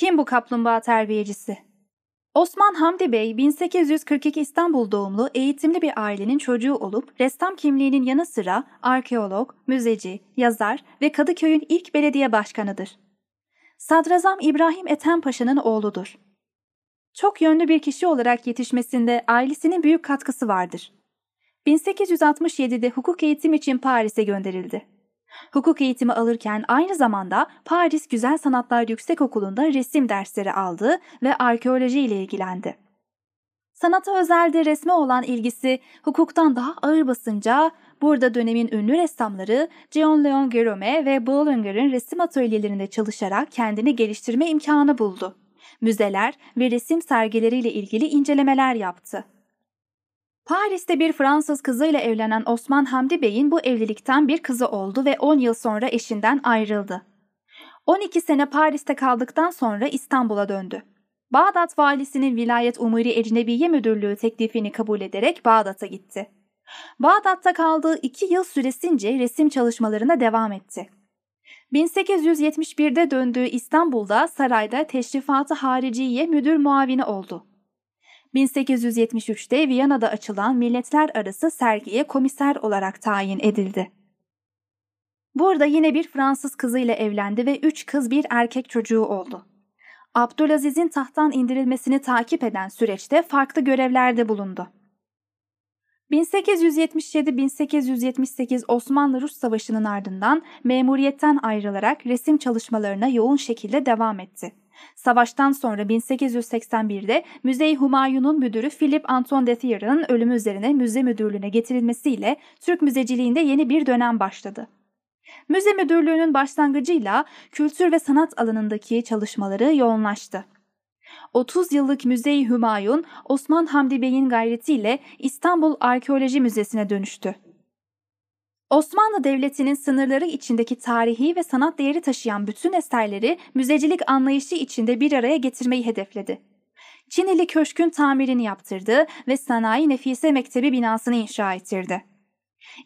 Kim bu kaplumbağa terbiyecisi? Osman Hamdi Bey 1842 İstanbul doğumlu eğitimli bir ailenin çocuğu olup ressam kimliğinin yanı sıra arkeolog, müzeci, yazar ve Kadıköy'ün ilk belediye başkanıdır. Sadrazam İbrahim Ethem Paşa'nın oğludur. Çok yönlü bir kişi olarak yetişmesinde ailesinin büyük katkısı vardır. 1867'de hukuk eğitim için Paris'e gönderildi. Hukuk eğitimi alırken aynı zamanda Paris Güzel Sanatlar Yüksekokulu'nda resim dersleri aldı ve arkeoloji ile ilgilendi. Sanata özelde resme olan ilgisi hukuktan daha ağır basınca burada dönemin ünlü ressamları Jean Leon Gerome ve Boullinger'in resim atölyelerinde çalışarak kendini geliştirme imkanı buldu. Müzeler ve resim sergileriyle ilgili incelemeler yaptı. Paris'te bir Fransız kızıyla evlenen Osman Hamdi Bey'in bu evlilikten bir kızı oldu ve 10 yıl sonra eşinden ayrıldı. 12 sene Paris'te kaldıktan sonra İstanbul'a döndü. Bağdat valisinin vilayet umuri ecnebiye müdürlüğü teklifini kabul ederek Bağdat'a gitti. Bağdat'ta kaldığı iki yıl süresince resim çalışmalarına devam etti. 1871'de döndüğü İstanbul'da sarayda teşrifatı hariciye müdür muavini oldu. 1873'te Viyana'da açılan milletler arası sergiye komiser olarak tayin edildi. Burada yine bir Fransız kızıyla evlendi ve üç kız bir erkek çocuğu oldu. Abdülaziz'in tahttan indirilmesini takip eden süreçte farklı görevlerde bulundu. 1877-1878 Osmanlı-Rus Savaşı'nın ardından memuriyetten ayrılarak resim çalışmalarına yoğun şekilde devam etti. Savaştan sonra 1881'de Müze-i Humayun'un müdürü Philip Anton de Thierry'nin ölümü üzerine müze müdürlüğüne getirilmesiyle Türk müzeciliğinde yeni bir dönem başladı. Müze müdürlüğünün başlangıcıyla kültür ve sanat alanındaki çalışmaları yoğunlaştı. 30 yıllık Müze-i Hümayun, Osman Hamdi Bey'in gayretiyle İstanbul Arkeoloji Müzesi'ne dönüştü. Osmanlı Devleti'nin sınırları içindeki tarihi ve sanat değeri taşıyan bütün eserleri müzecilik anlayışı içinde bir araya getirmeyi hedefledi. Çinili Köşk'ün tamirini yaptırdı ve Sanayi Nefise Mektebi binasını inşa ettirdi.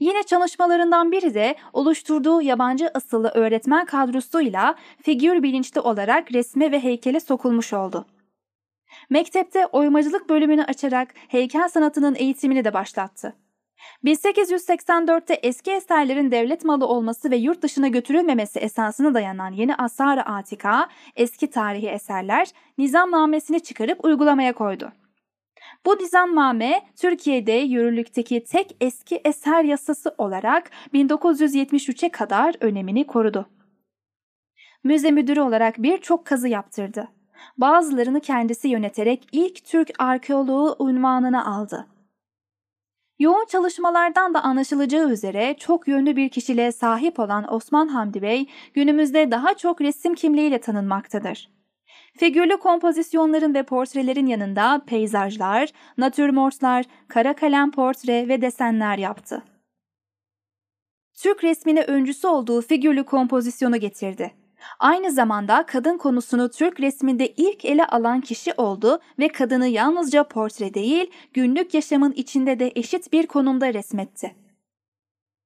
Yine çalışmalarından biri de oluşturduğu yabancı asıllı öğretmen kadrosuyla figür bilinçli olarak resme ve heykele sokulmuş oldu. Mektepte oymacılık bölümünü açarak heykel sanatının eğitimini de başlattı. 1884'te eski eserlerin devlet malı olması ve yurt dışına götürülmemesi esasına dayanan yeni Asar-ı Atika, eski tarihi eserler nizamnamesini çıkarıp uygulamaya koydu. Bu nizamname Türkiye'de yürürlükteki tek eski eser yasası olarak 1973'e kadar önemini korudu. Müze müdürü olarak birçok kazı yaptırdı. Bazılarını kendisi yöneterek ilk Türk arkeoloğu unvanını aldı. Yoğun çalışmalardan da anlaşılacağı üzere çok yönlü bir kişiliğe sahip olan Osman Hamdi Bey günümüzde daha çok resim kimliğiyle tanınmaktadır. Figürlü kompozisyonların ve portrelerin yanında peyzajlar, natürmortlar, kara kalem portre ve desenler yaptı. Türk resmine öncüsü olduğu figürlü kompozisyonu getirdi. Aynı zamanda kadın konusunu Türk resminde ilk ele alan kişi oldu ve kadını yalnızca portre değil, günlük yaşamın içinde de eşit bir konumda resmetti.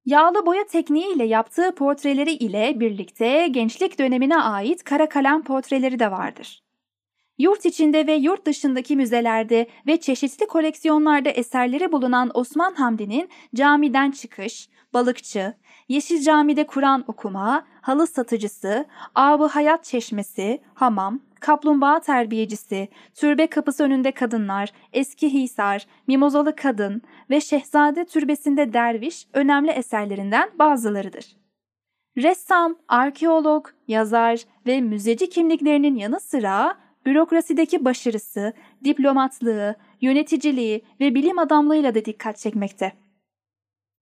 Yağlı boya tekniği ile yaptığı portreleri ile birlikte gençlik dönemine ait kara kalem portreleri de vardır. Yurt içinde ve yurt dışındaki müzelerde ve çeşitli koleksiyonlarda eserleri bulunan Osman Hamdi'nin camiden çıkış, balıkçı, Yeşil Cami'de Kur'an okuma, halı satıcısı, Abı Hayat Çeşmesi, hamam, kaplumbağa terbiyecisi, türbe kapısı önünde kadınlar, eski Hisar, mimozalı kadın ve Şehzade türbesinde derviş önemli eserlerinden bazılarıdır. Ressam, arkeolog, yazar ve müzeci kimliklerinin yanı sıra bürokrasideki başarısı, diplomatlığı, yöneticiliği ve bilim adamlığıyla da dikkat çekmekte.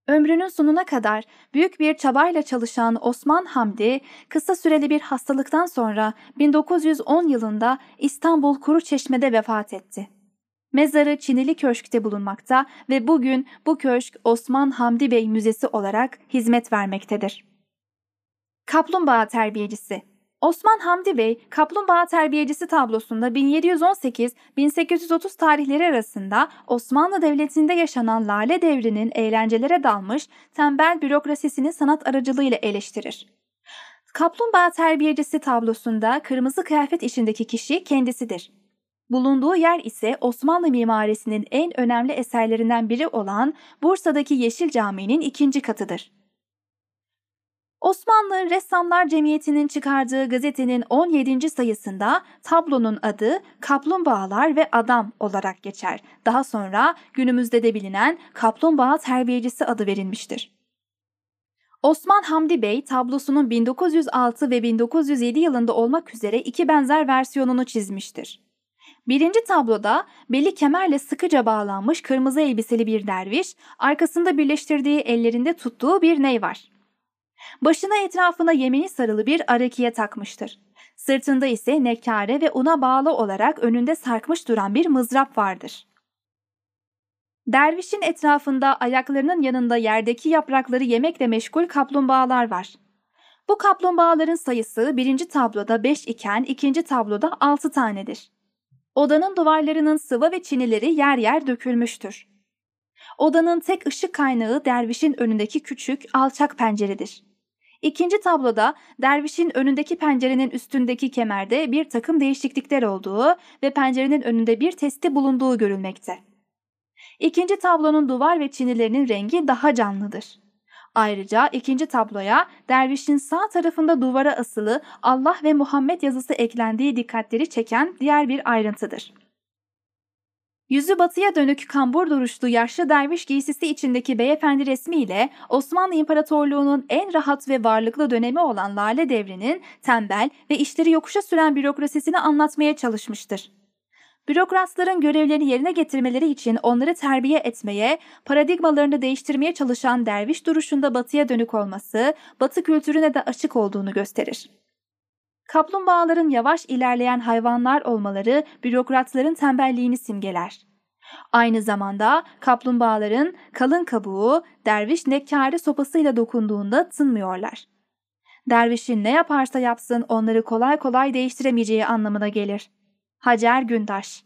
Ömrünün sonuna kadar büyük bir çabayla çalışan Osman Hamdi, kısa süreli bir hastalıktan sonra 1910 yılında İstanbul Kuruçeşme'de vefat etti. Mezarı Çinili Köşk'te bulunmakta ve bugün bu köşk Osman Hamdi Bey Müzesi olarak hizmet vermektedir. Kaplumbağa Terbiyecisi Osman Hamdi Bey, Kaplumbağa Terbiyecisi tablosunda 1718-1830 tarihleri arasında Osmanlı Devleti'nde yaşanan Lale Devri'nin eğlencelere dalmış tembel bürokrasisini sanat aracılığıyla eleştirir. Kaplumbağa terbiyecisi tablosunda kırmızı kıyafet içindeki kişi kendisidir. Bulunduğu yer ise Osmanlı mimarisinin en önemli eserlerinden biri olan Bursa'daki Yeşil Camii'nin ikinci katıdır. Osmanlı Ressamlar Cemiyeti'nin çıkardığı gazetenin 17. sayısında tablonun adı Kaplumbağalar ve Adam olarak geçer. Daha sonra günümüzde de bilinen Kaplumbağa Terbiyecisi adı verilmiştir. Osman Hamdi Bey tablosunun 1906 ve 1907 yılında olmak üzere iki benzer versiyonunu çizmiştir. Birinci tabloda beli kemerle sıkıca bağlanmış kırmızı elbiseli bir derviş, arkasında birleştirdiği ellerinde tuttuğu bir ney var. Başına etrafına yemeni sarılı bir arakiye takmıştır. Sırtında ise nekkare ve una bağlı olarak önünde sarkmış duran bir mızrap vardır. Dervişin etrafında ayaklarının yanında yerdeki yaprakları yemekle meşgul kaplumbağalar var. Bu kaplumbağaların sayısı birinci tabloda 5 iken ikinci tabloda 6 tanedir. Odanın duvarlarının sıva ve çinileri yer yer dökülmüştür. Odanın tek ışık kaynağı dervişin önündeki küçük, alçak penceredir. İkinci tabloda dervişin önündeki pencerenin üstündeki kemerde bir takım değişiklikler olduğu ve pencerenin önünde bir testi bulunduğu görülmekte. İkinci tablonun duvar ve çinilerinin rengi daha canlıdır. Ayrıca ikinci tabloya dervişin sağ tarafında duvara asılı Allah ve Muhammed yazısı eklendiği dikkatleri çeken diğer bir ayrıntıdır. Yüzü batıya dönük kambur duruşlu yaşlı derviş giysisi içindeki beyefendi resmiyle Osmanlı İmparatorluğu'nun en rahat ve varlıklı dönemi olan Lale Devri'nin tembel ve işleri yokuşa süren bürokrasisini anlatmaya çalışmıştır. Bürokratların görevlerini yerine getirmeleri için onları terbiye etmeye, paradigmalarını değiştirmeye çalışan derviş duruşunda batıya dönük olması, batı kültürüne de açık olduğunu gösterir. Kaplumbağaların yavaş ilerleyen hayvanlar olmaları bürokratların tembelliğini simgeler. Aynı zamanda kaplumbağaların kalın kabuğu derviş nekkari sopasıyla dokunduğunda tınmıyorlar. Dervişin ne yaparsa yapsın onları kolay kolay değiştiremeyeceği anlamına gelir. Hacer Gündaş